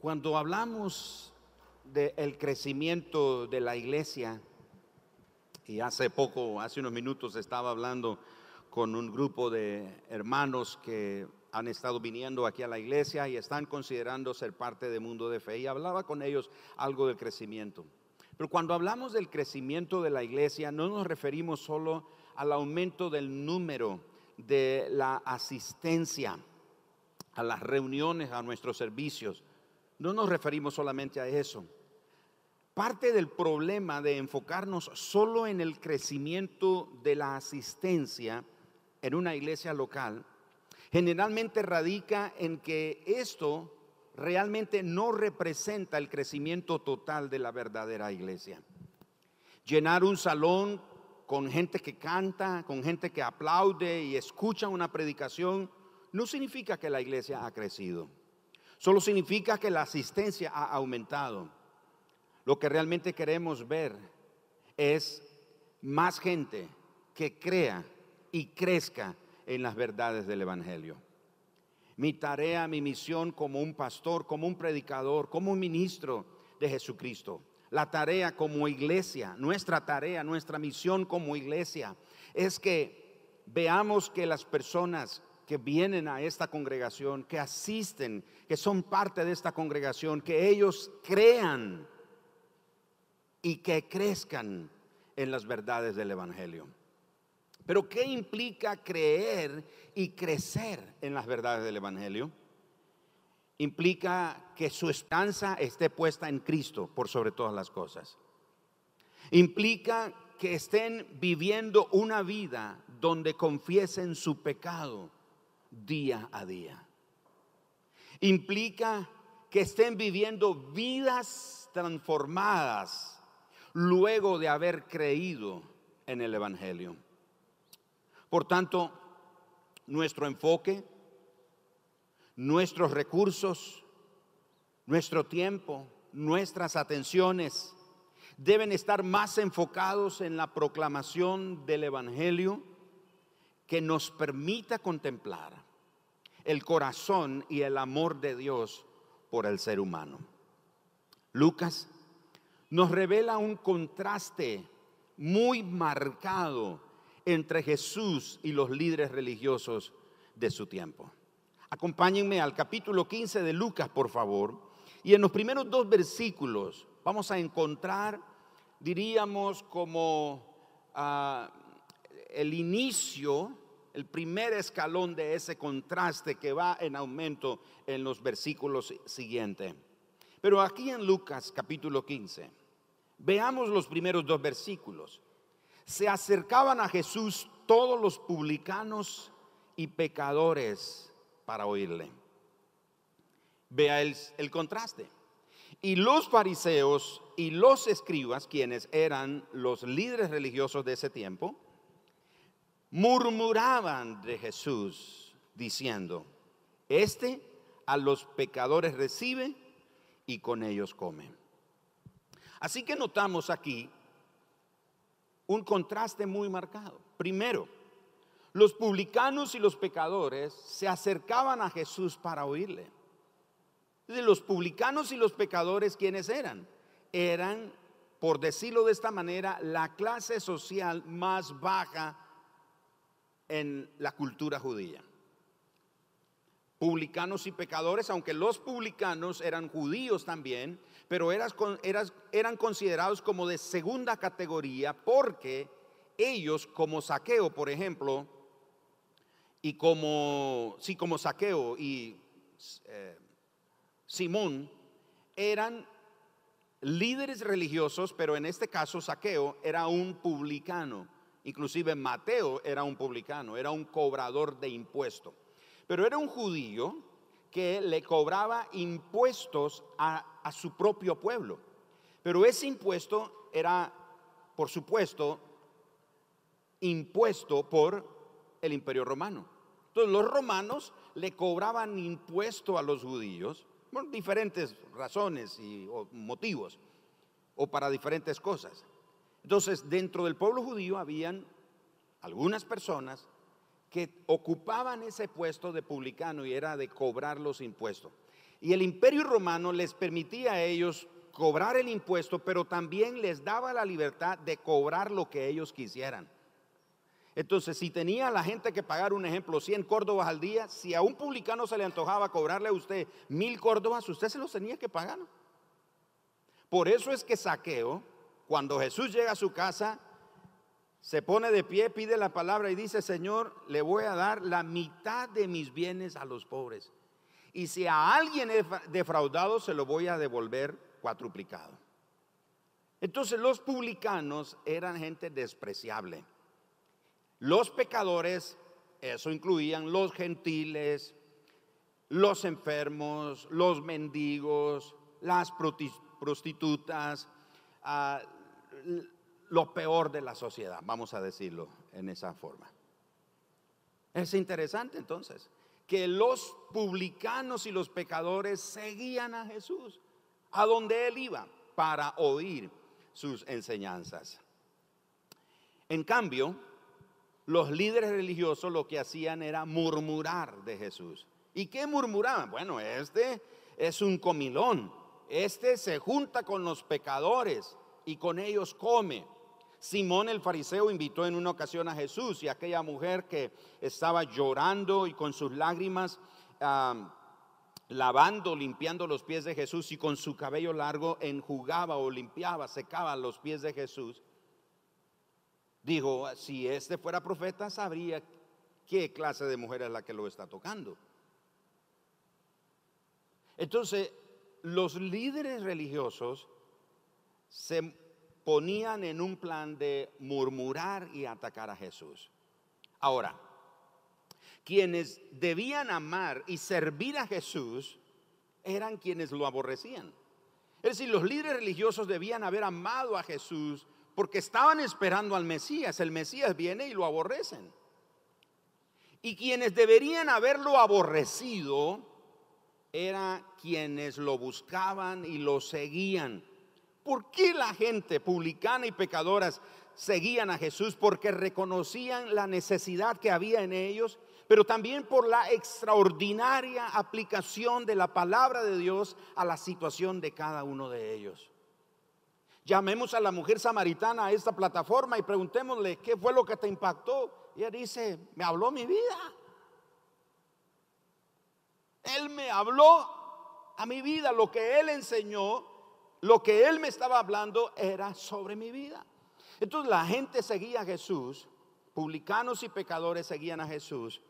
Cuando hablamos del crecimiento de la iglesia, y hace poco, hace unos minutos estaba hablando con un grupo de hermanos que han estado viniendo aquí a la iglesia y están considerando ser parte del mundo de fe y hablaba con ellos algo del crecimiento. Pero cuando hablamos del crecimiento de la iglesia no nos referimos solo al aumento del número de la asistencia a las reuniones, a nuestros servicios, no nos referimos solamente a eso. Parte del problema de enfocarnos solo en el crecimiento de la asistencia en una iglesia local generalmente radica en que esto realmente no representa el crecimiento total de la verdadera iglesia. Llenar un salón con gente que canta, con gente que aplaude y escucha una predicación, no significa que la iglesia ha crecido. Solo significa que la asistencia ha aumentado. Lo que realmente queremos ver es más gente que crea y crezca en las verdades del Evangelio. Mi tarea, mi misión como un pastor, como un predicador, como un ministro de Jesucristo, la tarea como iglesia, nuestra tarea, nuestra misión como iglesia, es que veamos que las personas que vienen a esta congregación, que asisten, que son parte de esta congregación, que ellos crean y que crezcan en las verdades del Evangelio. Pero ¿qué implica creer y crecer en las verdades del Evangelio? Implica que su esperanza esté puesta en Cristo por sobre todas las cosas. Implica que estén viviendo una vida donde confiesen su pecado día a día. Implica que estén viviendo vidas transformadas luego de haber creído en el Evangelio. Por tanto, nuestro enfoque, nuestros recursos, nuestro tiempo, nuestras atenciones deben estar más enfocados en la proclamación del Evangelio que nos permita contemplar el corazón y el amor de Dios por el ser humano. Lucas nos revela un contraste muy marcado entre Jesús y los líderes religiosos de su tiempo. Acompáñenme al capítulo 15 de Lucas, por favor. Y en los primeros dos versículos vamos a encontrar, diríamos, como ah, el inicio el primer escalón de ese contraste que va en aumento en los versículos siguientes. Pero aquí en Lucas capítulo 15, veamos los primeros dos versículos. Se acercaban a Jesús todos los publicanos y pecadores para oírle. Vea el, el contraste. Y los fariseos y los escribas, quienes eran los líderes religiosos de ese tiempo, murmuraban de Jesús diciendo, este a los pecadores recibe y con ellos come. Así que notamos aquí un contraste muy marcado. Primero, los publicanos y los pecadores se acercaban a Jesús para oírle. Los publicanos y los pecadores, ¿quiénes eran? Eran, por decirlo de esta manera, la clase social más baja en la cultura judía. Publicanos y pecadores, aunque los publicanos eran judíos también, pero eran considerados como de segunda categoría porque ellos, como saqueo, por ejemplo, y como, sí, como saqueo y eh, Simón, eran líderes religiosos, pero en este caso saqueo era un publicano Inclusive Mateo era un publicano, era un cobrador de impuestos. Pero era un judío que le cobraba impuestos a, su propio pueblo. Pero ese impuesto era, por supuesto, impuesto por el imperio romano. Entonces los romanos le cobraban impuesto a los judíos por diferentes razones y motivos o para diferentes cosas. Entonces, dentro del pueblo judío habían algunas personas que ocupaban ese puesto de publicano y era de cobrar los impuestos. Y el imperio romano les permitía a ellos cobrar el impuesto, pero también les daba la libertad de cobrar lo que ellos quisieran. Entonces, si tenía la gente que pagar, un ejemplo, 100 córdobas al día, si a un publicano se le antojaba cobrarle a usted mil córdobas, usted se los tenía que pagar. Por eso es que Saqueo, cuando Jesús llega a su casa, se pone de pie, pide la palabra y dice, Señor, le voy a dar la mitad de mis bienes a los pobres. Y si a alguien he defraudado, se lo voy a devolver cuatruplicado. Entonces los publicanos eran gente despreciable. Los pecadores, eso incluían los gentiles, los enfermos, los mendigos, las prostitutas, ah, lo peor de la sociedad, vamos a decirlo en esa forma. Es interesante entonces que los publicanos y los pecadores seguían a Jesús a donde él iba para oír sus enseñanzas. En cambio, los líderes religiosos lo que hacían era murmurar de Jesús. ¿Y qué murmuraban? Bueno, este es un comilón. Este se junta con los pecadores y con ellos come. Simón el fariseo invitó en una ocasión a Jesús y aquella mujer que estaba llorando y con sus lágrimas lavando, limpiando los pies de Jesús y con su cabello largo enjugaba o limpiaba, secaba los pies de Jesús. Dijo, si este fuera profeta, sabría qué clase de mujer es la que lo está tocando. Entonces, los líderes religiosos se ponían en un plan de murmurar y atacar a Jesús. Ahora, quienes debían amar y servir a Jesús eran quienes lo aborrecían. Es decir, los líderes religiosos debían haber amado a Jesús porque estaban esperando al Mesías. El Mesías viene y lo aborrecen. Y quienes deberían haberlo aborrecido eran quienes lo buscaban y lo seguían. ¿Por qué la gente publicana y pecadoras seguían a Jesús? Porque reconocían la necesidad que había en ellos, pero también por la extraordinaria aplicación de la palabra de Dios a la situación de cada uno de ellos. Llamemos a la mujer samaritana a esta plataforma y preguntémosle, ¿qué fue lo que te impactó? Y ella dice, me habló mi vida. Él me habló a mi vida, lo que él enseñó lo que él me estaba hablando era sobre mi vida. Entonces la gente seguía a Jesús, publicanos y pecadores seguían a Jesús,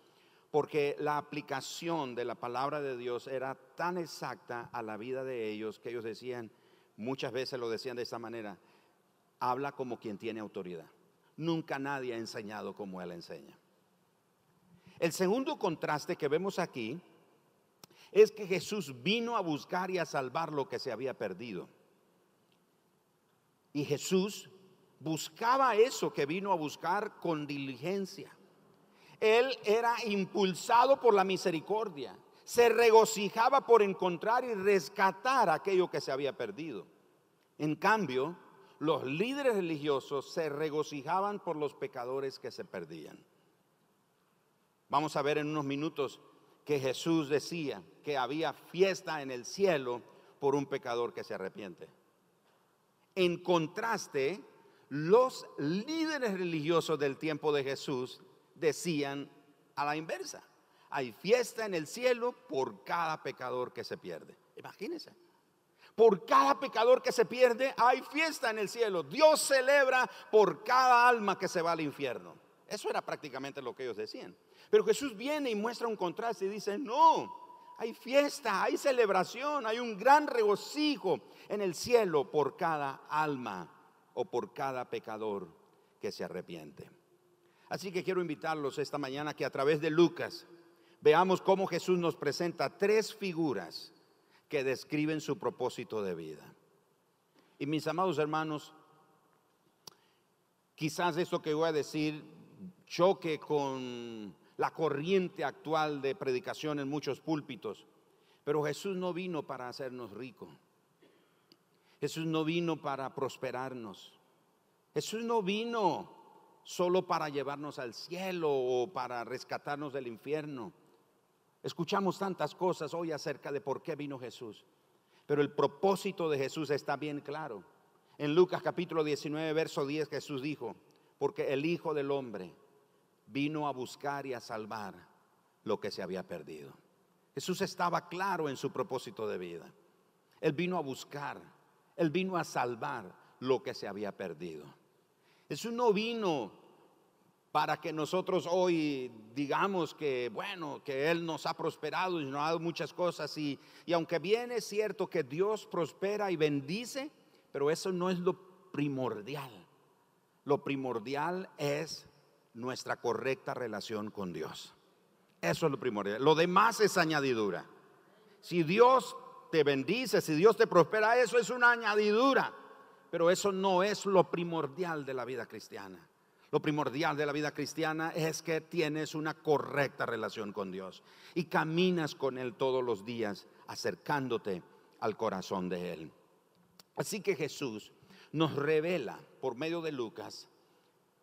porque la aplicación de la palabra de Dios era tan exacta a la vida de ellos que ellos decían, muchas veces lo decían de esta manera, habla como quien tiene autoridad. Nunca nadie ha enseñado como él enseña. El segundo contraste que vemos aquí es que Jesús vino a buscar y a salvar lo que se había perdido. Y Jesús buscaba eso que vino a buscar con diligencia. Él era impulsado por la misericordia. Se regocijaba por encontrar y rescatar aquello que se había perdido. En cambio, los líderes religiosos se regocijaban por los pecadores que se perdían. Vamos a ver en unos minutos que Jesús decía que había fiesta en el cielo por un pecador que se arrepiente. En contraste, los líderes religiosos del tiempo de Jesús decían a la inversa. Hay fiesta en el cielo por cada pecador que se pierde. Imagínense. Por cada pecador que se pierde hay fiesta en el cielo. Dios celebra por cada alma que se va al infierno. Eso era prácticamente lo que ellos decían. Pero Jesús viene y muestra un contraste y dice, no, hay fiesta, hay celebración, hay un gran regocijo en el cielo por cada alma o por cada pecador que se arrepiente. Así que quiero invitarlos esta mañana que a través de Lucas veamos cómo Jesús nos presenta tres figuras que describen su propósito de vida. Y mis amados hermanos, quizás esto que voy a decir choque con la corriente actual de predicación en muchos púlpitos. Pero Jesús no vino para hacernos ricos. Jesús no vino para prosperarnos. Jesús no vino solo para llevarnos al cielo o para rescatarnos del infierno. Escuchamos tantas cosas hoy acerca de por qué vino Jesús, pero el propósito de Jesús está bien claro. En Lucas capítulo 19, verso 10, Jesús dijo, porque el Hijo del Hombre vino a buscar y a salvar lo que se había perdido. Jesús estaba claro en su propósito de vida. Él vino a buscar, Él vino a salvar lo que se había perdido. Jesús no vino para que nosotros hoy digamos que, bueno, que Él nos ha prosperado y nos ha dado muchas cosas. Y, y aunque bien es cierto que Dios prospera y bendice, pero eso no es lo primordial. Lo primordial es nuestra correcta relación con Dios. Eso es lo primordial. Lo demás es añadidura. Si Dios te bendice, si Dios te prospera, eso es una añadidura. Pero eso no es lo primordial de la vida cristiana. Lo primordial de la vida cristiana es que tienes una correcta relación con Dios y caminas con Él todos los días, acercándote al corazón de Él. Así que Jesús nos revela por medio de Lucas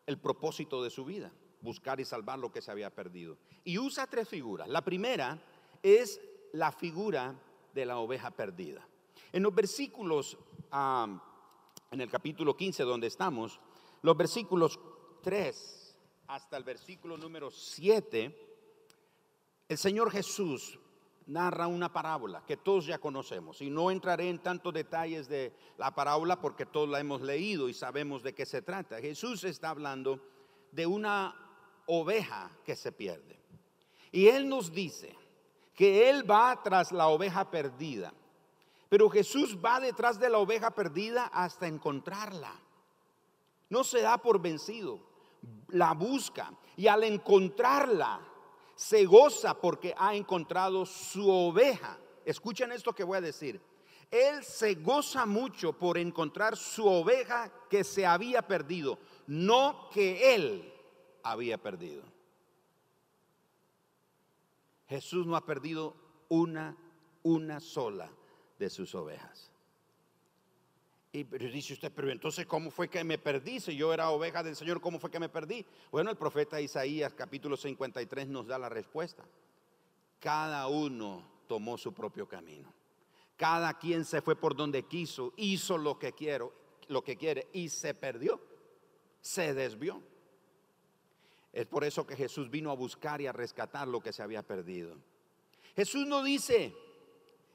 el propósito de su vida, buscar y salvar lo que se había perdido. Y usa tres figuras. La primera es la figura de la oveja perdida. En los versículos, en el capítulo 15 donde estamos, los versículos 3 hasta el versículo número 7, el Señor Jesús narra una parábola que todos ya conocemos. Y no entraré en tantos detalles de la parábola porque todos la hemos leído y sabemos de qué se trata. Jesús está hablando de una oveja que se pierde. Y Él nos dice que Él va tras la oveja perdida. Pero Jesús va detrás de la oveja perdida hasta encontrarla. No se da por vencido, la busca y al encontrarla se goza porque ha encontrado su oveja. Escuchen esto que voy a decir. Él se goza mucho por encontrar su oveja que se había perdido, no que él había perdido. Jesús no ha perdido una, una sola de sus ovejas. Y dice usted, pero entonces, ¿cómo fue que me perdí? Si yo era oveja del Señor, ¿cómo fue que me perdí? Bueno, el profeta Isaías, capítulo 53, nos da la respuesta. Cada uno tomó su propio camino. Cada quien se fue por donde quiso, hizo lo que lo que quiere y se perdió, se desvió. Es por eso que Jesús vino a buscar y a rescatar lo que se había perdido. Jesús no dice,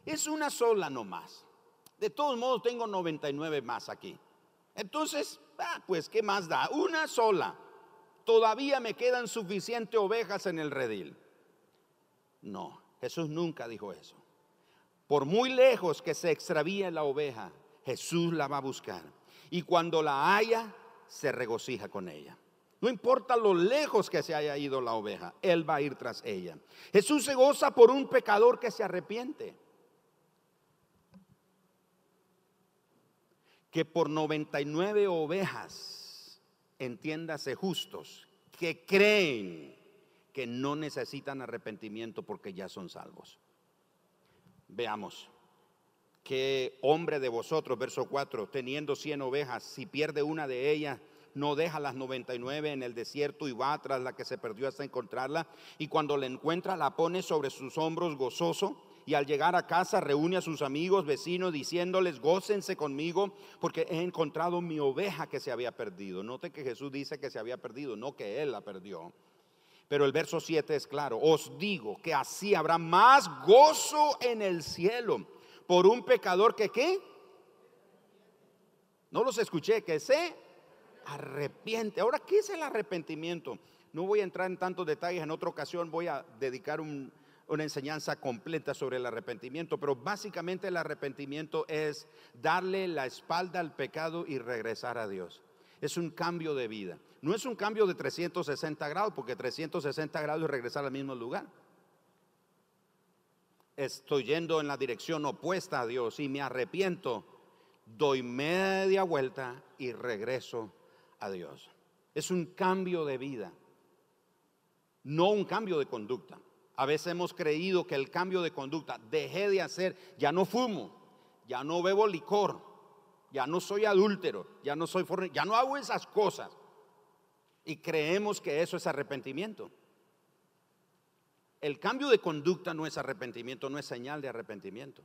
es una sola nomás. De todos modos tengo 99 más aquí. Entonces, ah, pues, ¿qué más da? Una sola. Todavía me quedan suficientes ovejas en el redil. No, Jesús nunca dijo eso. Por muy lejos que se extravíe la oveja, Jesús la va a buscar. Y cuando la haya, se regocija con ella. No importa lo lejos que se haya ido la oveja, Él va a ir tras ella. Jesús se goza por un pecador que se arrepiente. Que por 99 ovejas, entiéndase justos, que creen que no necesitan arrepentimiento porque ya son salvos. Veamos, que hombre de vosotros, verso 4, teniendo 100 ovejas, si pierde una de ellas, no deja las 99 en el desierto y va tras la que se perdió hasta encontrarla, y cuando la encuentra la pone sobre sus hombros gozoso y al llegar a casa reúne a sus amigos, vecinos, diciéndoles, gócense conmigo porque he encontrado mi oveja que se había perdido. Note que Jesús dice que se había perdido, no que él la perdió. Pero el verso 7 es claro, os digo que así habrá más gozo en el cielo por un pecador que qué. No los escuché, que se arrepiente. Ahora, ¿qué es el arrepentimiento? No voy a entrar en tantos detalles, en otra ocasión voy a dedicar un, una enseñanza completa sobre el arrepentimiento, pero básicamente el arrepentimiento es darle la espalda al pecado y regresar a Dios. Es un cambio de vida. No es un cambio de 360 grados, porque 360 grados es regresar al mismo lugar. Estoy yendo en la dirección opuesta a Dios y me arrepiento, doy media vuelta y regreso a Dios. Es un cambio de vida, no un cambio de conducta. A veces hemos creído que el cambio de conducta, dejé de hacer, ya no fumo, ya no bebo licor, ya no soy adúltero, ya no soy ya no hago esas cosas. Y creemos que eso es arrepentimiento. el cambio de conducta no es arrepentimiento, no es señal de arrepentimiento.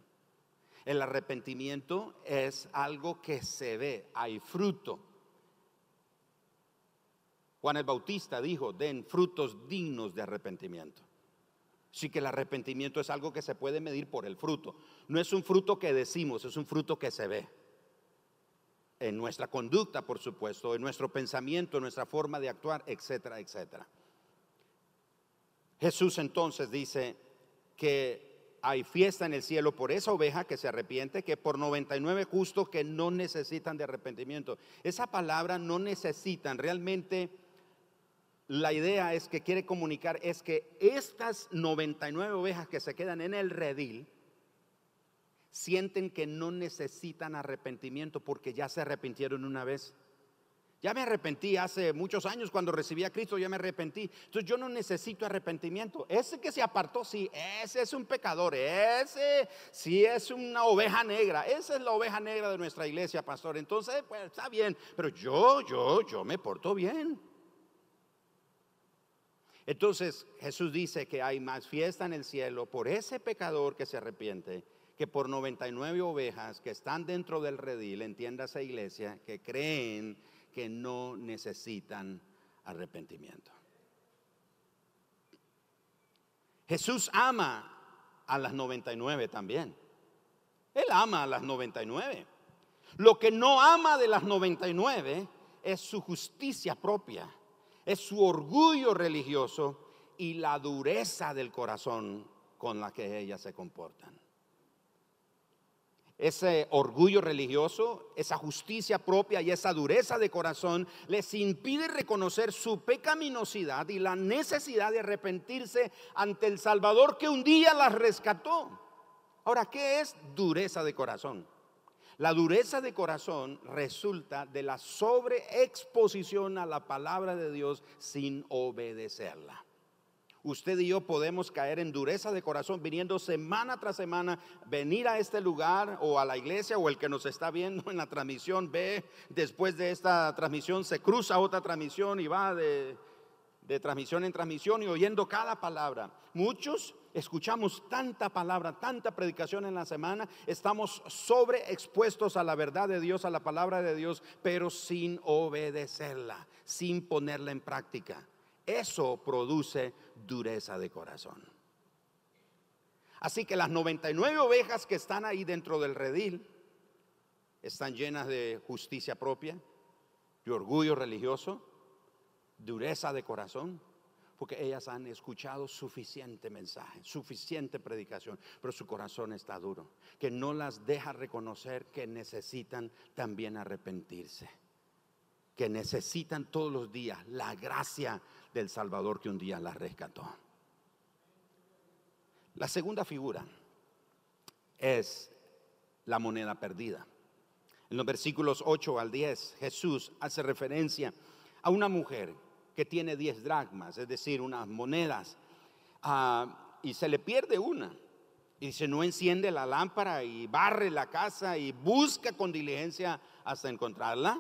El arrepentimiento es algo que se ve, hay fruto. Juan el Bautista dijo, den frutos dignos de arrepentimiento. Sí que el arrepentimiento es algo que se puede medir por el fruto. No es un fruto que decimos, es un fruto que se ve. En nuestra conducta, por supuesto, en nuestro pensamiento, en nuestra forma de actuar, etcétera, etcétera. Jesús entonces dice que hay fiesta en el cielo por esa oveja que se arrepiente, que por 99 justos que no necesitan de arrepentimiento. Esa palabra no necesitan, realmente la idea es que quiere comunicar es que estas 99 ovejas que se quedan en el redil sienten que no necesitan arrepentimiento porque ya se arrepintieron una vez. Ya me arrepentí hace muchos años cuando recibí a Cristo, ya me arrepentí. Entonces yo no necesito arrepentimiento. Ese que se apartó, sí, ese es un pecador, ese sí es una oveja negra. Esa es la oveja negra de nuestra iglesia, pastor. Entonces, pues está bien, pero yo, yo, yo me porto bien. Entonces Jesús dice que hay más fiesta en el cielo por ese pecador que se arrepiente que por 99 ovejas que están dentro del redil, entiéndase iglesia, que creen que no necesitan arrepentimiento. Jesús ama a las 99 también. Él ama a las 99. Lo que no ama de las 99 es su justicia propia, es su orgullo religioso y la dureza del corazón con la que ellas se comportan ese orgullo religioso, esa justicia propia y esa dureza de corazón les impide reconocer su pecaminosidad y la necesidad de arrepentirse ante el Salvador que un día las rescató. Ahora, ¿qué es dureza de corazón? La dureza de corazón resulta de la sobreexposición a la palabra de Dios sin obedecerla usted y yo podemos caer en dureza de corazón viniendo semana tras semana, venir a este lugar o a la iglesia o el que nos está viendo en la transmisión ve después de esta transmisión, se cruza otra transmisión y va de, de transmisión en transmisión y oyendo cada palabra. Muchos escuchamos tanta palabra, tanta predicación en la semana, estamos sobreexpuestos a la verdad de Dios, a la palabra de Dios, pero sin obedecerla, sin ponerla en práctica. Eso produce dureza de corazón. Así que las 99 ovejas que están ahí dentro del redil están llenas de justicia propia, de orgullo religioso, dureza de corazón, porque ellas han escuchado suficiente mensaje, suficiente predicación, pero su corazón está duro, que no las deja reconocer que necesitan también arrepentirse, que necesitan todos los días la gracia del Salvador que un día la rescató. La segunda figura es la moneda perdida. En los versículos 8 al 10, Jesús hace referencia a una mujer que tiene 10 dracmas, es decir, unas monedas, ah, y se le pierde una. Y se no enciende la lámpara y barre la casa y busca con diligencia hasta encontrarla.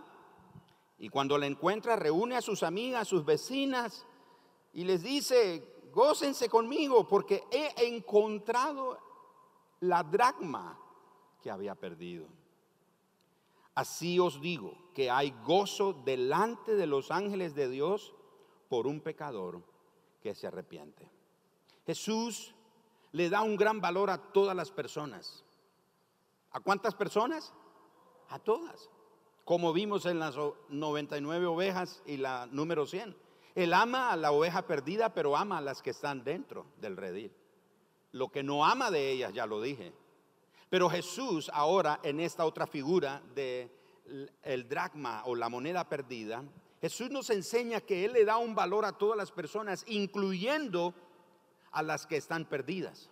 Y cuando la encuentra, reúne a sus amigas, a sus vecinas y les dice, gócense conmigo porque he encontrado la dracma que había perdido. Así os digo que hay gozo delante de los ángeles de Dios por un pecador que se arrepiente. Jesús le da un gran valor a todas las personas. ¿A cuántas personas? A todas como vimos en las 99 ovejas y la número 100. Él ama a la oveja perdida, pero ama a las que están dentro del redil. Lo que no ama de ellas, ya lo dije. Pero Jesús ahora en esta otra figura de el dracma o la moneda perdida, Jesús nos enseña que Él le da un valor a todas las personas, incluyendo a las que están perdidas.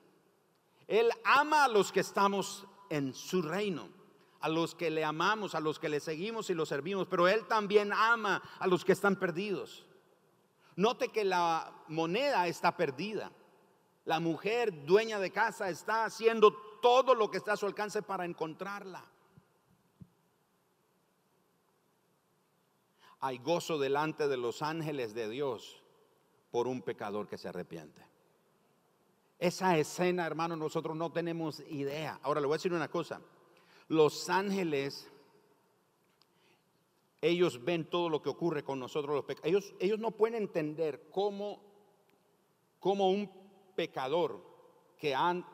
Él ama a los que estamos en su reino a los que le amamos, a los que le seguimos y lo servimos, pero Él también ama a los que están perdidos. Note que la moneda está perdida. La mujer dueña de casa está haciendo todo lo que está a su alcance para encontrarla. Hay gozo delante de los ángeles de Dios por un pecador que se arrepiente. Esa escena, hermano, nosotros no tenemos idea. Ahora le voy a decir una cosa. Los ángeles, ellos ven todo lo que ocurre con nosotros los Ellos, ellos no pueden entender cómo, cómo un pecador que han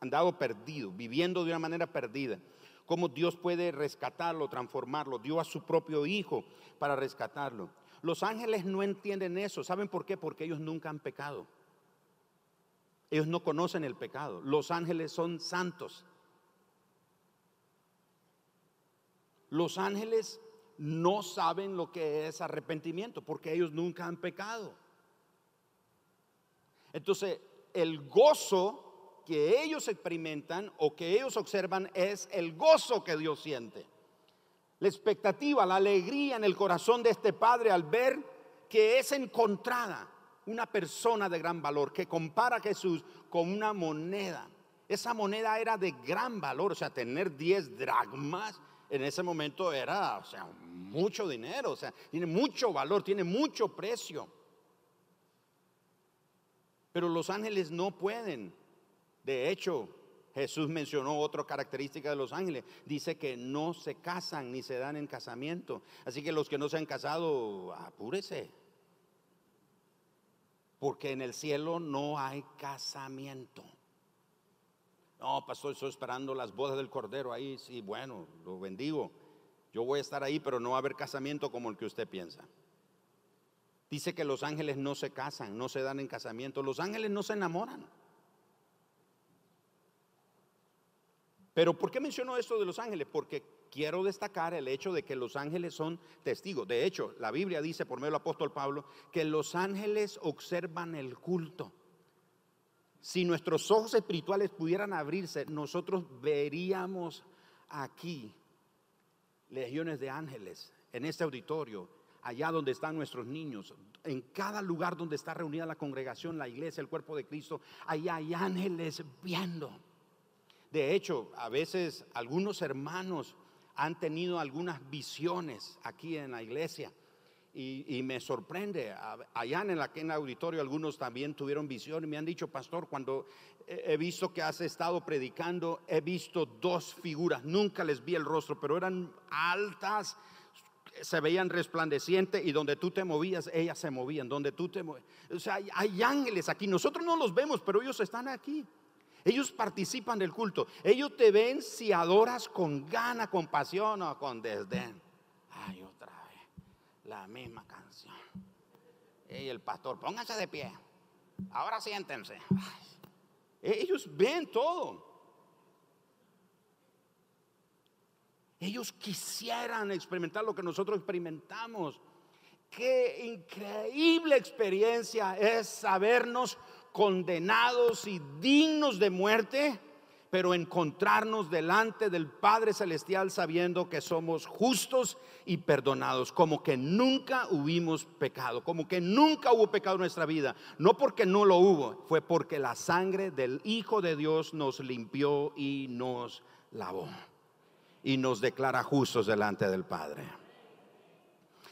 andado perdido, viviendo de una manera perdida, cómo Dios puede rescatarlo, transformarlo. Dio a su propio hijo para rescatarlo. Los ángeles no entienden eso. ¿Saben por qué? Porque ellos nunca han pecado. Ellos no conocen el pecado. Los ángeles son santos. Los ángeles no saben lo que es arrepentimiento porque ellos nunca han pecado. Entonces, el gozo que ellos experimentan o que ellos observan es el gozo que Dios siente. La expectativa, la alegría en el corazón de este padre al ver que es encontrada una persona de gran valor, que compara a Jesús con una moneda. Esa moneda era de gran valor, o sea, tener 10 dragmas en ese momento era, o sea, mucho dinero, o sea, tiene mucho valor, tiene mucho precio. Pero los ángeles no pueden. De hecho, Jesús mencionó otra característica de los ángeles. Dice que no se casan ni se dan en casamiento. Así que los que no se han casado, apúrese. Porque en el cielo no hay casamiento. No, pastor, estoy esperando las bodas del Cordero ahí. Sí, bueno, lo bendigo. Yo voy a estar ahí, pero no va a haber casamiento como el que usted piensa. Dice que los ángeles no se casan, no se dan en casamiento. Los ángeles no se enamoran. Pero ¿por qué menciono esto de los ángeles? Porque quiero destacar el hecho de que los ángeles son testigos. De hecho, la Biblia dice por medio del apóstol Pablo que los ángeles observan el culto. Si nuestros ojos espirituales pudieran abrirse, nosotros veríamos aquí legiones de ángeles en este auditorio, allá donde están nuestros niños, en cada lugar donde está reunida la congregación, la iglesia, el cuerpo de Cristo, allá hay ángeles viendo. De hecho, a veces algunos hermanos han tenido algunas visiones aquí en la iglesia. Y, me sorprende, allá en el, auditorio algunos también tuvieron visión y me han dicho, pastor, cuando he visto que has estado predicando, he visto dos figuras, nunca les vi el rostro, pero eran altas, se veían resplandecientes y donde tú te movías, ellas se movían, donde tú te movías. O sea, hay ángeles aquí, nosotros no los vemos, pero ellos están aquí. Ellos participan del culto. Ellos te ven si adoras con gana, con pasión o con desdén. Ay, otra vez, la misma canción. Y el pastor, pónganse de pie. Ahora siéntense. ellos ven todo. Ellos quisieran experimentar lo que nosotros experimentamos. Qué increíble experiencia es sabernos condenados y dignos de muerte, pero encontrarnos delante del Padre Celestial sabiendo que somos justos y perdonados, como que nunca hubimos pecado, como que nunca hubo pecado en nuestra vida, no porque no lo hubo, fue porque la sangre del Hijo de Dios nos limpió y nos lavó y nos declara justos delante del Padre.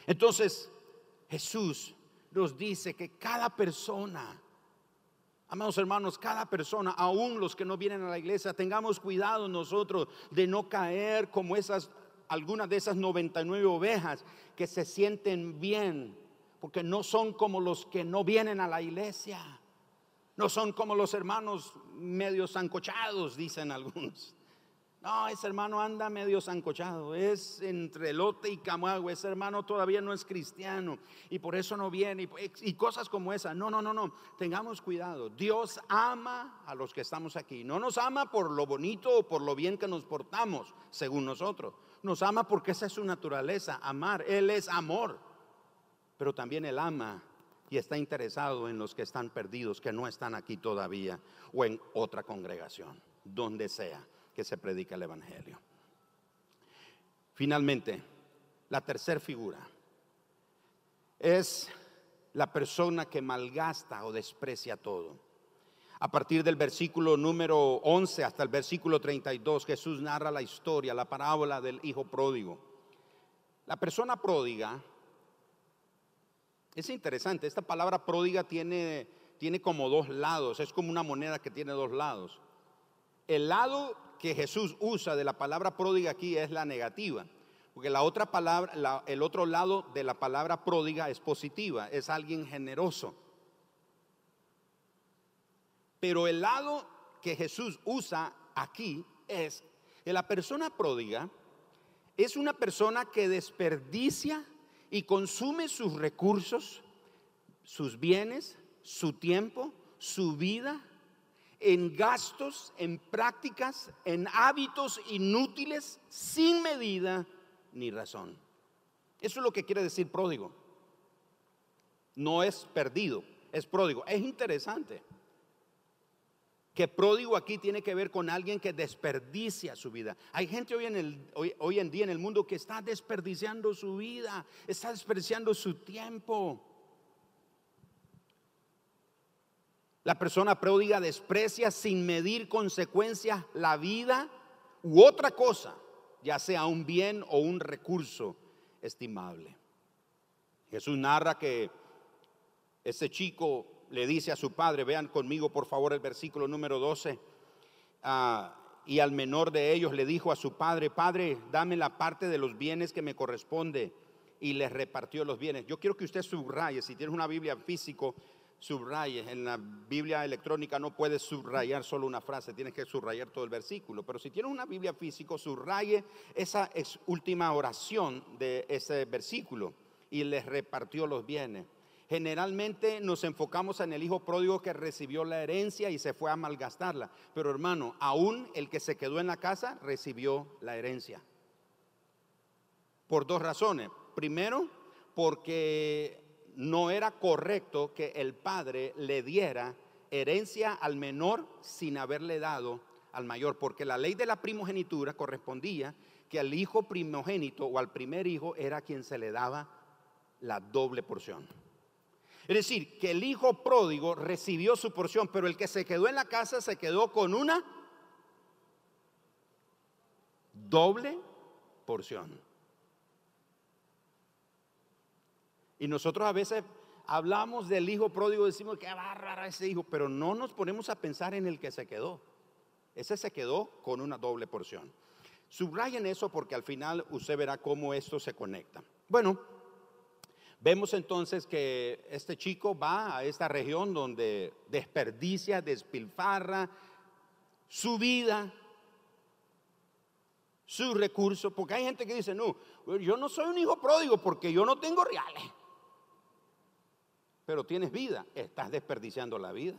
Entonces, Jesús nos dice que cada persona, Amados hermanos, cada persona, aún los que no vienen a la iglesia, tengamos cuidado nosotros de no caer como esas, algunas de esas 99 ovejas que se sienten bien, porque no son como los que no vienen a la iglesia. No son como los hermanos medio zancochados, dicen algunos. No, ese hermano anda medio zancochado, es entre lote y camagüe, ese hermano todavía no es cristiano y por eso no viene y, cosas como esa. No, no, no, no, tengamos cuidado. Dios ama a los que estamos aquí. No nos ama por lo bonito o por lo bien que nos portamos, según nosotros. Nos ama porque esa es su naturaleza, amar. Él es amor, pero también Él ama y está interesado en los que están perdidos, que no están aquí todavía o en otra congregación, donde sea que se predica el Evangelio. Finalmente, la tercera figura es la persona que malgasta o desprecia todo. A partir del versículo número 11 hasta el versículo 32, Jesús narra la historia, la parábola del hijo pródigo. La persona pródiga, es interesante, esta palabra pródiga tiene tiene como dos lados, es como una moneda que tiene dos lados. El lado que Jesús usa de la palabra pródiga aquí es la negativa, porque la otra palabra, el otro lado de la palabra pródiga es positiva, es alguien generoso. Pero el lado que Jesús usa aquí es que la persona pródiga es una persona que desperdicia y consume sus recursos, sus bienes, su tiempo, su vida en gastos, en prácticas, en hábitos inútiles, sin medida ni razón. Eso es lo que quiere decir pródigo. No es perdido, es pródigo. Es interesante que pródigo aquí tiene que ver con alguien que desperdicia su vida. Hay gente hoy en, el, hoy, en día en el mundo que está desperdiciando su vida, está desperdiciando su tiempo. La persona pródiga desprecia sin medir consecuencias la vida u otra cosa, ya sea un bien o un recurso estimable. Jesús narra que ese chico le dice a su padre, vean conmigo por favor el versículo número 12, ah, y al menor de ellos le dijo a su padre, padre, dame la parte de los bienes que me corresponde, y les repartió los bienes. Yo quiero que usted subraye, si tienes una Biblia físico, subraye. En la Biblia electrónica no puedes subrayar solo una frase, tienes que subrayar todo el versículo. Pero si tienes una Biblia físico, subraye esa última oración de ese versículo y les repartió los bienes. Generalmente nos enfocamos en el hijo pródigo que recibió la herencia y se fue a malgastarla. Pero hermano, aún el que se quedó en la casa recibió la herencia. Por dos razones. Primero, porque no era correcto que el padre le diera herencia al menor sin haberle dado al mayor, porque la ley de la primogenitura correspondía que al hijo primogénito o al primer hijo era quien se le daba la doble porción. Es decir, que el hijo pródigo recibió su porción, pero el que se quedó en la casa se quedó con una doble porción. Y nosotros a veces hablamos del hijo pródigo, decimos que bárbaro ese hijo, pero no nos ponemos a pensar en el que se quedó. Ese se quedó con una doble porción. Subrayen eso porque al final usted verá cómo esto se conecta. Bueno, Vemos entonces que este chico va a esta región donde desperdicia, despilfarra su vida, sus recursos, porque hay gente que dice, no, yo no soy un hijo pródigo porque yo no tengo reales. Pero tienes vida, estás desperdiciando la vida.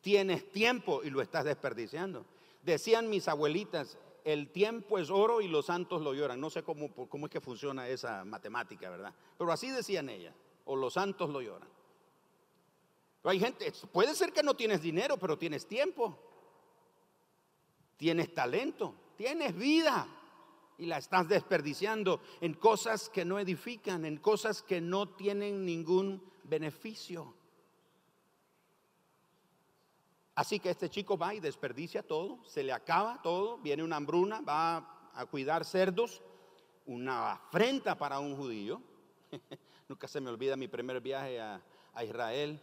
Tienes tiempo y lo estás desperdiciando. Decían mis abuelitas, el tiempo es oro y los santos lo lloran. No sé cómo, cómo es que funciona esa matemática, ¿verdad? Pero así decían ellas, o los santos lo lloran. Pero hay gente, puede ser que no tienes dinero, pero tienes tiempo, tienes talento, tienes vida y la estás desperdiciando en cosas que no edifican, en cosas que no tienen ningún beneficio. Así que este chico va y desperdicia todo, se le acaba todo, viene una hambruna, va a cuidar cerdos, una afrenta para un judío. Nunca se me olvida mi primer viaje a, Israel.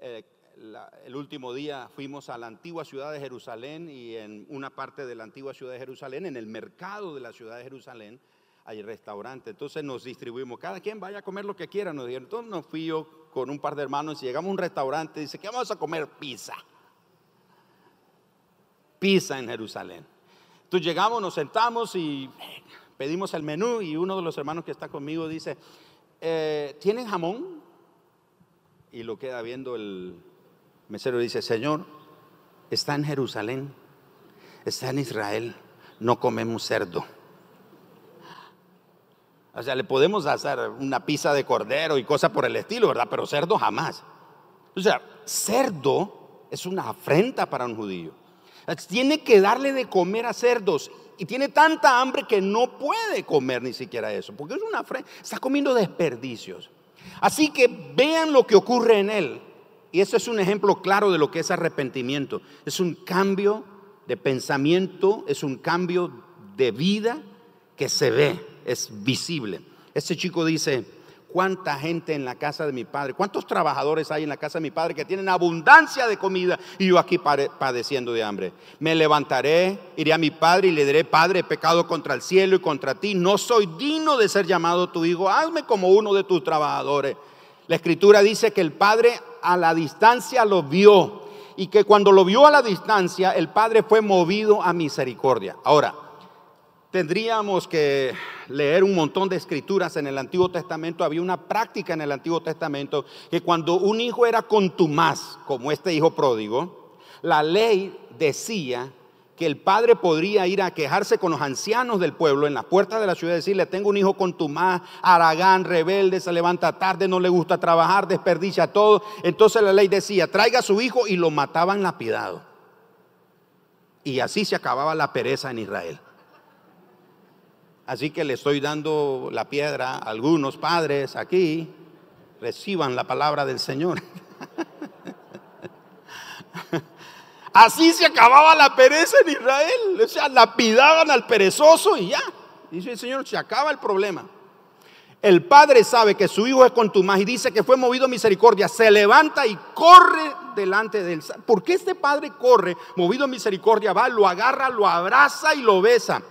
Eh, el último día fuimos a la antigua ciudad de Jerusalén y en una parte de la antigua ciudad de Jerusalén, en el mercado de la ciudad de Jerusalén, hay restaurante. Entonces nos distribuimos, cada quien vaya a comer lo que quiera, nos dijeron. Entonces nos fui yo con un par de hermanos y llegamos a un restaurante, dice, ¿qué vamos a comer? Pizza. Pizza en Jerusalén. Entonces llegamos, nos sentamos y pedimos el menú y uno de los hermanos que está conmigo dice, eh, ¿tienen jamón? Y lo queda viendo el mesero dice, Señor, está en Jerusalén, está en Israel, no comemos cerdo. O sea, le podemos hacer una pizza de cordero y cosas por el estilo, ¿verdad? Pero cerdo jamás. O sea, cerdo es una afrenta para un judío. Tiene que darle de comer a cerdos y tiene tanta hambre que no puede comer ni siquiera eso, porque es una afrenta. Está comiendo desperdicios. Así que vean lo que ocurre en él. Y ese es un ejemplo claro de lo que es arrepentimiento. Es un cambio de pensamiento, es un cambio de vida que se ve es visible. Este chico dice, cuánta gente en la casa de mi padre, cuántos trabajadores hay en la casa de mi padre que tienen abundancia de comida y yo aquí padeciendo de hambre. Me levantaré, iré a mi padre y le diré, Padre, he pecado contra el cielo y contra ti, no soy digno de ser llamado tu hijo, hazme como uno de tus trabajadores. La escritura dice que el padre a la distancia lo vio y que cuando lo vio a la distancia, el padre fue movido a misericordia. Ahora, tendríamos que leer un montón de escrituras en el Antiguo Testamento. Había una práctica en el Antiguo Testamento que cuando un hijo era contumaz, como este hijo pródigo, la ley decía que el padre podría ir a quejarse con los ancianos del pueblo en las puertas de la ciudad y decirle, tengo un hijo contumaz, aragán, rebelde, se levanta tarde, no le gusta trabajar, desperdicia todo. Entonces la ley decía, traiga a su hijo y lo mataban lapidado. Y así se acababa la pereza en Israel. Así que le estoy dando la piedra a algunos padres aquí. Reciban la palabra del Señor. Así se acababa la pereza en Israel. O sea, lapidaban al perezoso y ya. Dice el Señor, se acaba el problema. El padre sabe que su hijo es contumaz y dice que fue movido a misericordia. Se levanta y corre delante de él. ¿Por qué este padre corre, movido a misericordia? Va, lo agarra, lo abraza y lo besa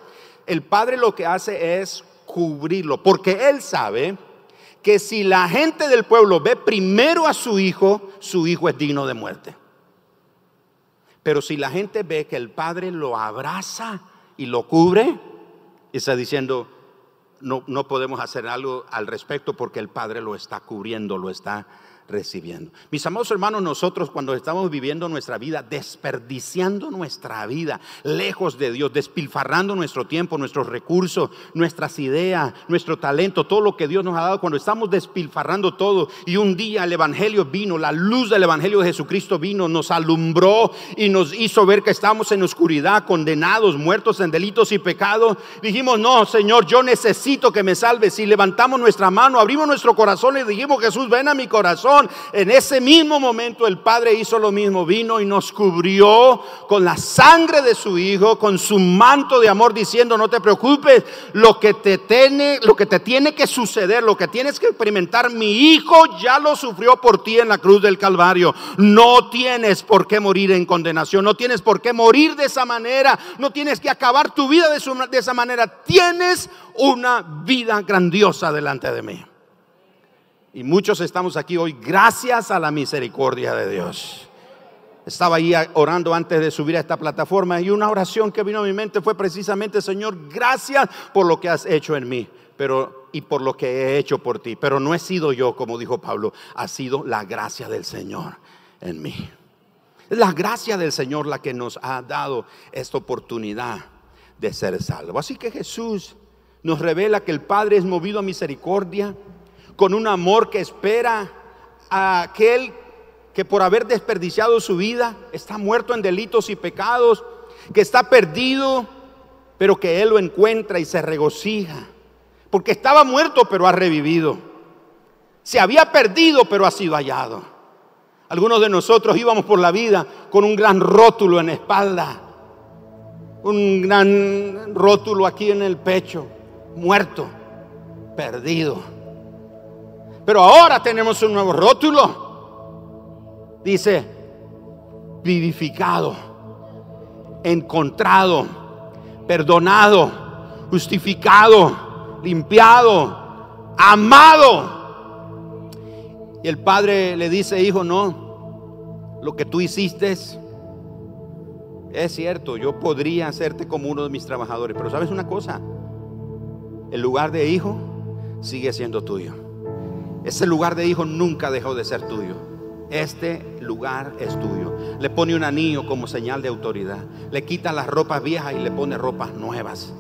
el padre lo que hace es cubrirlo, porque él sabe que si la gente del pueblo ve primero a su hijo, su hijo es digno de muerte. Pero si la gente ve que el padre lo abraza y lo cubre, está diciendo, no, no podemos hacer algo al respecto porque el padre lo está cubriendo, lo está recibiendo. Mis amados hermanos, nosotros cuando estamos viviendo nuestra vida, desperdiciando nuestra vida, lejos de Dios, despilfarrando nuestro tiempo, nuestros recursos, nuestras ideas, nuestro talento, todo lo que Dios nos ha dado, cuando estamos despilfarrando todo y un día el Evangelio vino, la luz del Evangelio de Jesucristo vino, nos alumbró y nos hizo ver que estamos en oscuridad, condenados, muertos en delitos y pecados, dijimos, no, Señor, yo necesito que me salves. Y levantamos nuestra mano, abrimos nuestro corazón y dijimos, Jesús, ven a mi corazón en ese mismo momento el Padre hizo lo mismo, vino y nos cubrió con la sangre de su Hijo, con su manto de amor, diciendo, no te preocupes, lo que te tiene, lo que te tiene que suceder, lo que tienes que experimentar, mi Hijo ya lo sufrió por ti en la cruz del Calvario. No tienes por qué morir en condenación, no tienes por qué morir de esa manera, no tienes que acabar tu vida de, de esa manera, tienes una vida grandiosa delante de mí. Y muchos estamos aquí hoy gracias a la misericordia de Dios. Estaba ahí orando antes de subir a esta plataforma y una oración que vino a mi mente fue precisamente, Señor, gracias por lo que has hecho en mí, pero y por lo que he hecho por ti, pero no he sido yo, como dijo Pablo, ha sido la gracia del Señor en mí. Es la gracia del Señor la que nos ha dado esta oportunidad de ser salvo. Así que Jesús nos revela que el Padre es movido a misericordia con un amor que espera a aquel que por haber desperdiciado su vida está muerto en delitos y pecados, que está perdido, pero que Él lo encuentra y se regocija. Porque estaba muerto, pero ha revivido. Se había perdido, pero ha sido hallado. Algunos de nosotros íbamos por la vida con un gran rótulo en la espalda, un gran rótulo aquí en el pecho, muerto, perdido. Pero ahora tenemos un nuevo rótulo. Dice, vivificado, encontrado, perdonado, justificado, limpiado, amado. Y el padre le dice, hijo, no, lo que tú hiciste es, es cierto, yo podría hacerte como uno de mis trabajadores, pero sabes una cosa, el lugar de hijo sigue siendo tuyo. Ese lugar de hijo nunca dejó de ser tuyo. Este lugar es tuyo. Le pone un anillo como señal de autoridad. Le quita las ropas viejas y le pone ropas nuevas.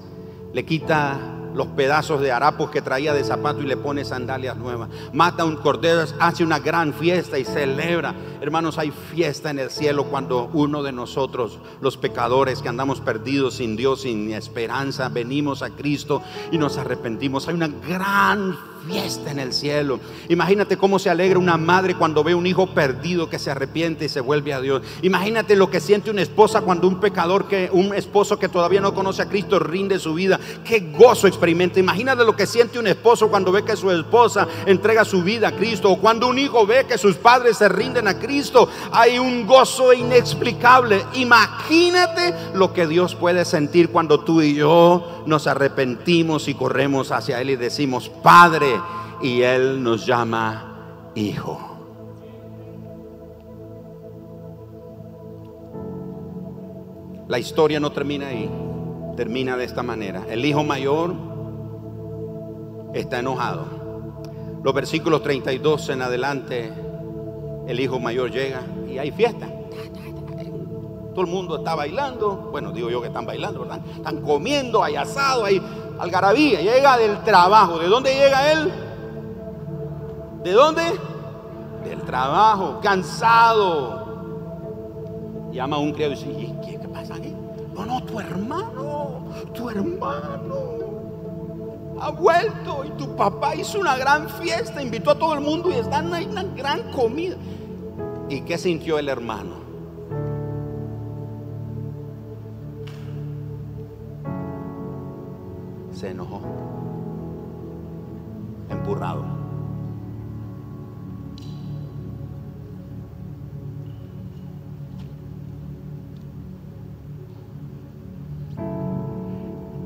Le quita los pedazos de harapos que traía de zapato y le pone sandalias nuevas. Mata un cordero, hace una gran fiesta y celebra. Hermanos, hay fiesta en el cielo cuando uno de nosotros, los pecadores que andamos perdidos sin Dios, sin esperanza, venimos a Cristo y nos arrepentimos. Hay una gran fiesta en el cielo. Imagínate cómo se alegra una madre cuando ve un hijo perdido que se arrepiente y se vuelve a Dios. Imagínate lo que siente una esposa cuando un pecador que un esposo que todavía no conoce a Cristo rinde su vida. Qué gozo experimenta. Imagínate lo que siente un esposo cuando ve que su esposa entrega su vida a Cristo o cuando un hijo ve que sus padres se rinden a Cristo. Hay un gozo inexplicable. Imagínate lo que Dios puede sentir cuando tú y yo nos arrepentimos y corremos hacia Él y decimos, Padre, y Él nos llama Hijo. La historia no termina ahí, termina de esta manera. El hijo mayor está enojado. Los versículos 32 en adelante, el hijo mayor llega y hay fiesta. Todo el mundo está bailando. Bueno, digo yo que están bailando, ¿verdad? Están comiendo, hay asado, hay algarabía. Llega del trabajo. ¿De dónde llega él? ¿De dónde? Del trabajo, cansado. Llama a un criado y dice, ¿qué, qué pasa aquí? No, no, tu hermano, tu hermano ha vuelto y tu papá hizo una gran fiesta, invitó a todo el mundo y están ahí una gran comida. ¿Y qué sintió el hermano? Se enojó, empurrado.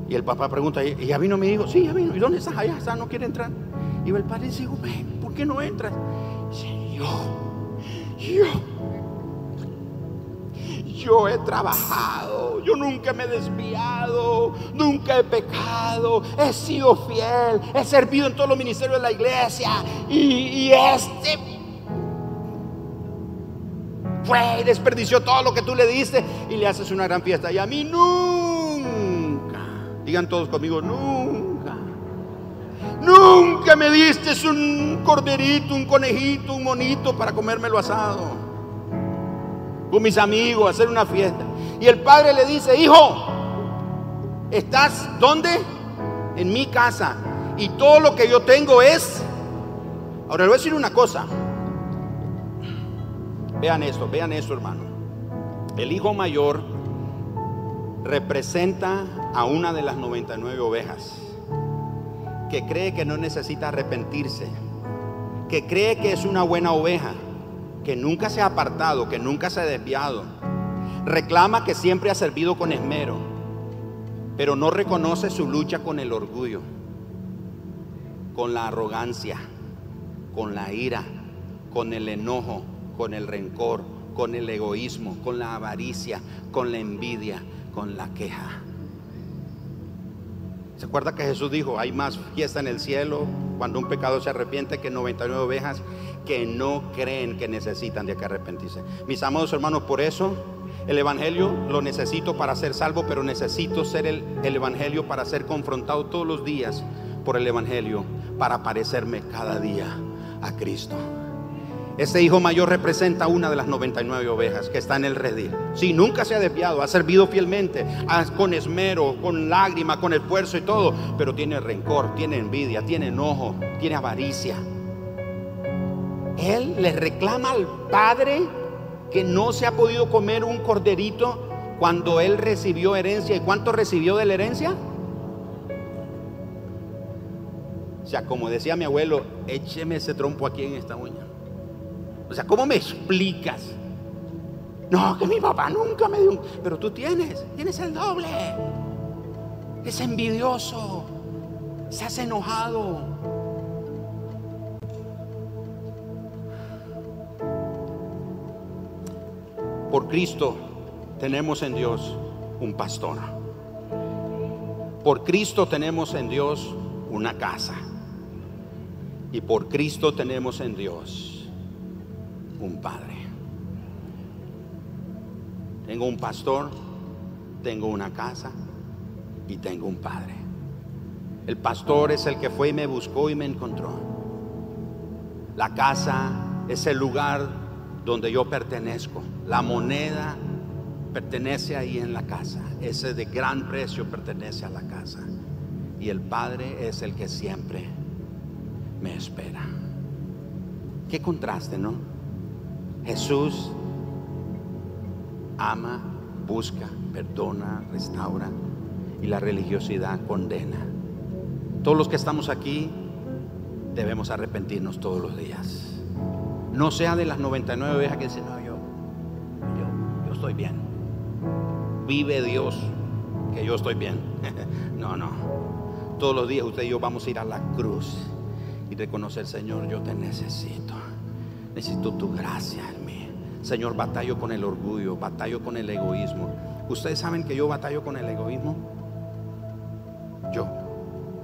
Y el papá pregunta, ¿y ya vino mi hijo? Sí, ya vino. ¿Y dónde estás? Allá está, no quiere entrar. Y el padre dice, ¿por qué no entras? Dice, yo he trabajado, yo nunca me he desviado, nunca he pecado, he sido fiel, he servido en todos los ministerios de la iglesia y, este fue y desperdició todo lo que tú le diste y le haces una gran fiesta. Y a mí nunca, digan todos conmigo, nunca, nunca me diste un corderito, un conejito, un monito para comérmelo asado con mis amigos, hacer una fiesta. Y el padre le dice, hijo, ¿estás dónde? En mi casa. Y todo lo que yo tengo es... Ahora le voy a decir una cosa. Vean esto, vean esto hermano. El hijo mayor representa a una de las 99 ovejas que cree que no necesita arrepentirse, que cree que es una buena oveja que nunca se ha apartado, que nunca se ha desviado. Reclama que siempre ha servido con esmero, pero no reconoce su lucha con el orgullo, con la arrogancia, con la ira, con el enojo, con el rencor, con el egoísmo, con la avaricia, con la envidia, con la queja. ¿Se acuerda que Jesús dijo, hay más fiesta en el cielo cuando un pecado se arrepiente que 99 ovejas que no creen que necesitan de que arrepentirse. Mis amados hermanos, por eso el Evangelio lo necesito para ser salvo, pero necesito ser el, el Evangelio para ser confrontado todos los días por el Evangelio, para parecerme cada día a Cristo. Este hijo mayor representa una de las 99 ovejas que está en el redil. Si nunca se ha desviado, ha servido fielmente, con esmero, con lágrima, con esfuerzo y todo, pero tiene rencor, tiene envidia, tiene enojo, tiene avaricia. Él le reclama al padre que no se ha podido comer un corderito cuando él recibió herencia. ¿Y cuánto recibió de la herencia? O sea, como decía mi abuelo, écheme ese trompo aquí en esta uña. O sea, ¿cómo me explicas? No, que mi papá nunca me dio un... Pero tú tienes, tienes el doble. Es envidioso. Se has enojado. Por Cristo tenemos en Dios un pastor. Por Cristo tenemos en Dios una casa. Y por Cristo tenemos en Dios un Padre. Tengo un pastor, tengo una casa y tengo un Padre. El pastor es el que fue y me buscó y me encontró. La casa es el lugar donde yo pertenezco. La moneda pertenece ahí en la casa. Ese de gran precio pertenece a la casa. Y el Padre es el que siempre me espera. Qué contraste, ¿no? Jesús ama, busca, perdona, restaura y la religiosidad condena. Todos los que estamos aquí debemos arrepentirnos todos los días. No sea de las 99 ovejas que dicen, no, yo, yo, yo estoy bien. Vive Dios que yo estoy bien. no, no. Todos los días usted y yo vamos a ir a la cruz y reconocer, Señor, yo te necesito. Necesito tu gracia mí. Señor, batallo con el orgullo, batallo con el egoísmo. ¿Ustedes saben que yo batallo con el egoísmo? Yo.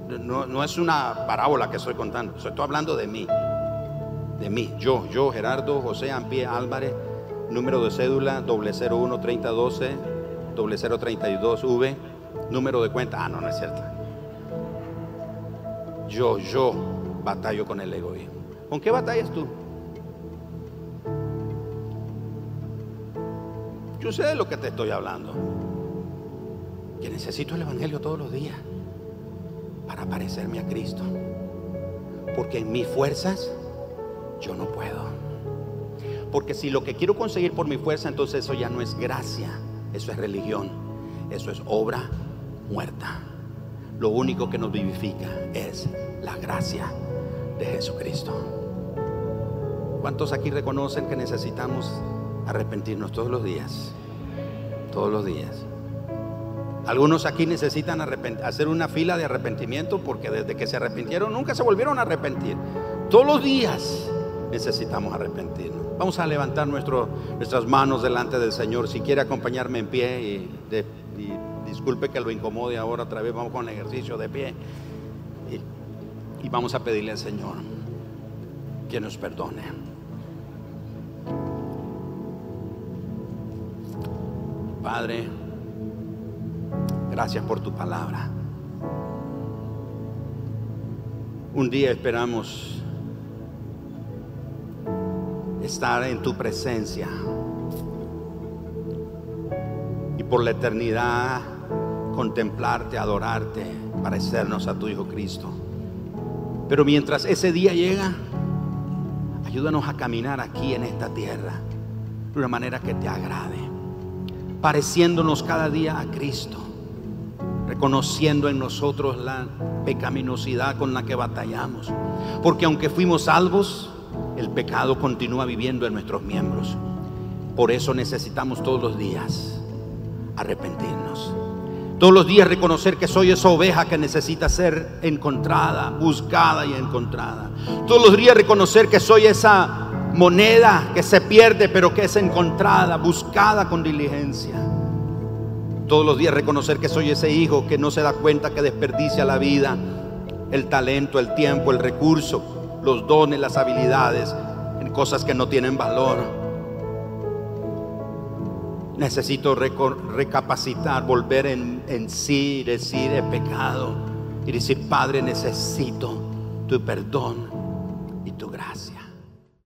No, no es una parábola que estoy contando. Estoy hablando de mí. De mí. Yo, yo, Gerardo José Ampie Álvarez, número de cédula 001 3012 0032 V, número de cuenta. Ah, no, no es cierto. Yo, yo batallo con el egoísmo. ¿Con qué batallas tú? Yo sé de lo que te estoy hablando. Que necesito el Evangelio todos los días para parecerme a Cristo. Porque en mis fuerzas yo no puedo. Porque si lo que quiero conseguir por mi fuerza, entonces eso ya no es gracia, eso es religión, eso es obra muerta. Lo único que nos vivifica es la gracia de Jesucristo. ¿Cuántos aquí reconocen que necesitamos arrepentirnos todos los días? Todos los días. Algunos aquí necesitan hacer una fila de arrepentimiento porque desde que se arrepintieron nunca se volvieron a arrepentir. Todos los días necesitamos arrepentirnos. Vamos a levantar nuestras manos delante del Señor. Si quiere acompañarme en pie y, disculpe que lo incomode ahora otra vez, vamos con el ejercicio de pie. Y, y vamos a pedirle al Señor que nos perdone. Padre, Gracias por tu palabra. Un día esperamos estar en tu presencia y por la eternidad contemplarte, adorarte, parecernos a tu Hijo Cristo. Pero mientras ese día llega, ayúdanos a caminar aquí en esta tierra de una manera que te agrade, pareciéndonos cada día a Cristo reconociendo en nosotros la pecaminosidad con la que batallamos. Porque aunque fuimos salvos, el pecado continúa viviendo en nuestros miembros. Por eso necesitamos todos los días arrepentirnos. Todos los días reconocer que soy esa oveja que necesita ser encontrada, buscada y encontrada. Todos los días reconocer que soy esa moneda que se pierde pero que es encontrada, buscada con diligencia. Todos los días reconocer que soy ese hijo que no se da cuenta que desperdicia la vida, el talento, el tiempo, el recurso, los dones, las habilidades en cosas que no tienen valor. Necesito recapacitar, volver en, en sí, decir he pecado y decir, Padre, necesito tu perdón y tu gracia.